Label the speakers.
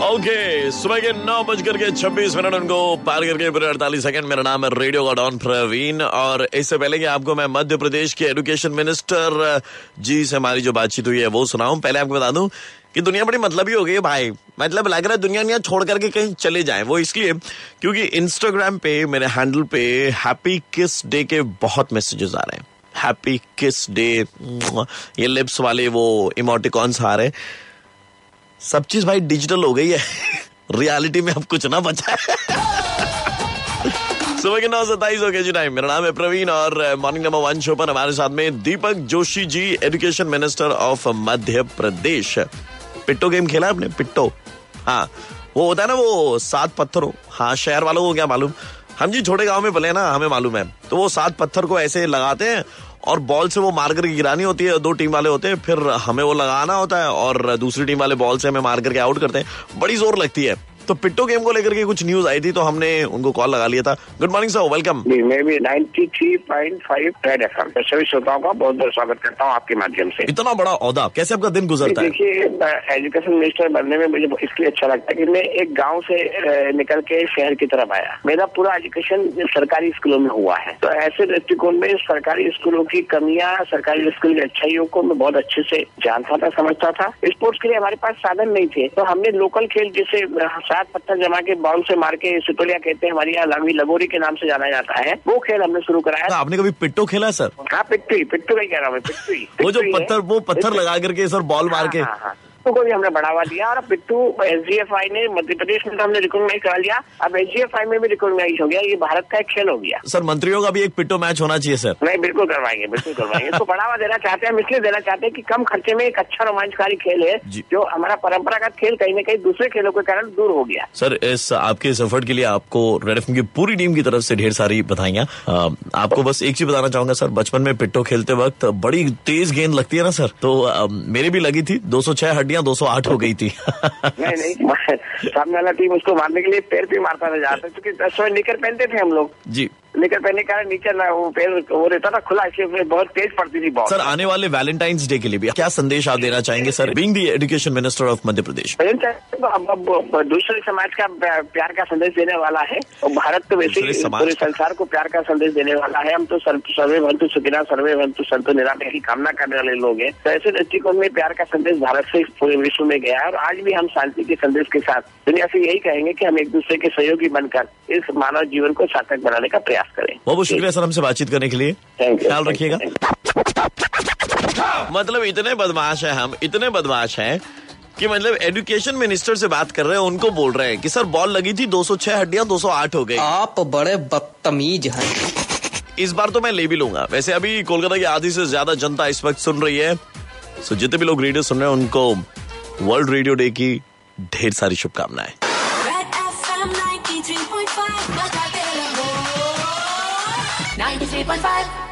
Speaker 1: Okay, सुबह के नौ बजकर के छब्बीस मिनट उनको पार करके पूरे अड़तालीस सेकंड। मेरा नाम है रेडियो का डॉन प्रवीण और इससे पहले कि आपको मैं मध्य प्रदेश के एजुकेशन मिनिस्टर जी से हमारी जो बातचीत हुई है, वो सुनाऊं। पहले आपको बता दूँ कि दुनिया बड़ी मतलब ही हो गई है भाई। मतलब लग रहा है दुनिया दुनिया छोड़ करके कहीं चले जाएँ। वो इसलिए क्योंकि इंस्टाग्राम पे, मेरे हैंडल पे हैप्पी किस डे के बहुत मैसेजेस आ रहे हैं। हैप्पी किस डे ये लिप्स वाले वो इमोटिकॉन्स आ रहे हैं सब चीज़ भाई डिजिटल हो गई है। रियलिटी में अब कुछ ना बचा सुबह के नौ सत्ताईस हो गए जी टाइम मेरा नाम है प्रवीण और मॉर्निंग नंबर वन शो पर हमारे साथ में Deepak Joshi ji education minister of Madhya Pradesh. पिट्टो game खेला आपने? पिट्टो। हाँ। वो होता है ना वो सात पत्थरों। हाँ शहर वालों को क्या मालूम? हम जी छोटे गाँव में पले ना, हमें मालूम है। तो वो सात पत्थर को ऐसे लगाते हैं और बॉल से वो मार करके गिरानी होती है, दो टीम वाले होते हैं, फिर हमें वो लगाना होता है और दूसरी टीम वाले बॉल से हमें मार करके आउट करते हैं। बड़ी ज़ोर लगती है। तो पिट्टो गेम को लेकर के कुछ न्यूज़ आई थी तो हमने उनको कॉल लगा लिया था। गुड मॉर्निंग सर वेलकम
Speaker 2: मैं भी 93.5 रेड एफएम सभी श्रोताओं का बहुत बहुत स्वागत करता हूँ आपके माध्यम से।
Speaker 1: इतना बड़ा औदा कैसे आपका दिन गुजरता है?
Speaker 2: देखिए एजुकेशन मिनिस्टर बनने में मुझे इसलिए अच्छा लगता है कि मैं एक गाँव से निकल के शहर की तरफ़ आया। मेरा पूरा एजुकेशन सरकारी स्कूलों में हुआ है। तो ऐसे दृष्टिकोण में सरकारी स्कूलों की कमियाँ सरकारी स्कूल की अच्छाइयों को मैं बहुत अच्छे से जानता था समझता था। स्पोर्ट्स के लिए हमारे पास साधन नहीं थे। तो हमने लोकल खेल जैसे सात पत्थर जमा के बाउंड से मार के सुतोलिया कहते हैं हमारे यहाँ लगवी लगोरी के नाम से जाना जाता है। वो खेल हमने शुरू कराया
Speaker 1: तो आपने कभी पिट्टो खेला सर?
Speaker 2: हाँ पिट्टू ही पिट्टू का ही कह रहा हूँ पिट्टू
Speaker 1: वो जो पत्थर वो पत्थर लगा करके सर बॉल मार के।
Speaker 2: हाँ, हाँ, पिट्टू को भी हमने बढ़ावा दिया और पिट्टू एस ने मध्य प्रदेश में तो हमने रिकॉग्नाइज करा लिया। अब एस में भी रिकॉग्नाइज हो गया ये भारत का एक खेल हो गया।
Speaker 1: सर मंत्रियों का भी एक पिट्टो मैच होना चाहिए सर।
Speaker 2: नहीं बिल्कुल करवाएँगे बिल्कुल करवाएँगे। इसको बढ़ावा देना चाहते हैं हम इसलिए देना चाहते हैं कि कम खर्चे में एक अच्छा रोमांचकारी खेल है जो। हमारा परंपरागत खेल कहीं ना कहीं दूसरे खेलों के कारण दूर हो गया।
Speaker 1: सर इस आपके इस एफर्ट के लिए आपको रेड एफ़ की पूरी टीम की तरफ़ से ढेर सारी बधाइयाँ। आपको बस एक चीज़ बताना चाहूँगा सर बचपन में पिट्टो खेलते वक्त बड़ी तेज गेंद लगती है ना सर? तो मेरी भी लगी थी 206 हड्डियाँ 208 हो गई थी।
Speaker 2: नहीं नहीं सामने वाला टीम उसको मारने के लिए पैर पे मारता था जाता क्योंकि लेकर पहनते थे हम लोग।
Speaker 1: जी।
Speaker 2: निकल पहने का नीचे ना वो पैर वो रहता था खुला इसलिए बहुत तेज पड़ती थी
Speaker 1: सर आने वाले वैलेंटाइंस डे के लिए भी क्या संदेश आप देना चाहेंगे sir being the education minister of Madhya Pradesh
Speaker 2: दूसरे समाज का प्यार का संदेश देने वाला है। और भारत तो वैसे ही पूरे संसार को प्यार का संदेश देने वाला है। हम तो सर्वे भंतु सुखिना सर्वे भंतु संतो निराने की कामना करने वाले लोग हैं। तो ऐसे दृष्टिकोण में प्यार का संदेश भारत से पूरे विश्व में गया और आज भी हम शांति के संदेश के साथ दुनिया से यही कहेंगे की हम एक दूसरे के सहयोगी बनकर इस मानव जीवन को सार्थक बनाने का प्रयास करें।
Speaker 1: बहुत बहुत शुक्रिया सर हमसे बातचीत करने के लिए। ख्याल रखिएगा। मतलब इतने बदमाश है हम इतने बदमाश हैं कि मतलब एजुकेशन मिनिस्टर से बात कर रहे हैं उनको बोल रहे हैं कि सर बॉल लगी थी 206 हड्डियाँ 208 हो गई।
Speaker 3: आप बड़े बदतमीज हैं।
Speaker 1: इस बार तो मैं ले भी लूँगा। वैसे अभी कोलकाता की आधी से ज़्यादा जनता इस वक्त सुन रही है। सो जितने भी लोग रेडियो सुन रहे हैं उनको वर्ल्ड रेडियो डे की ढेर सारी शुभकामनाएँ। 93.5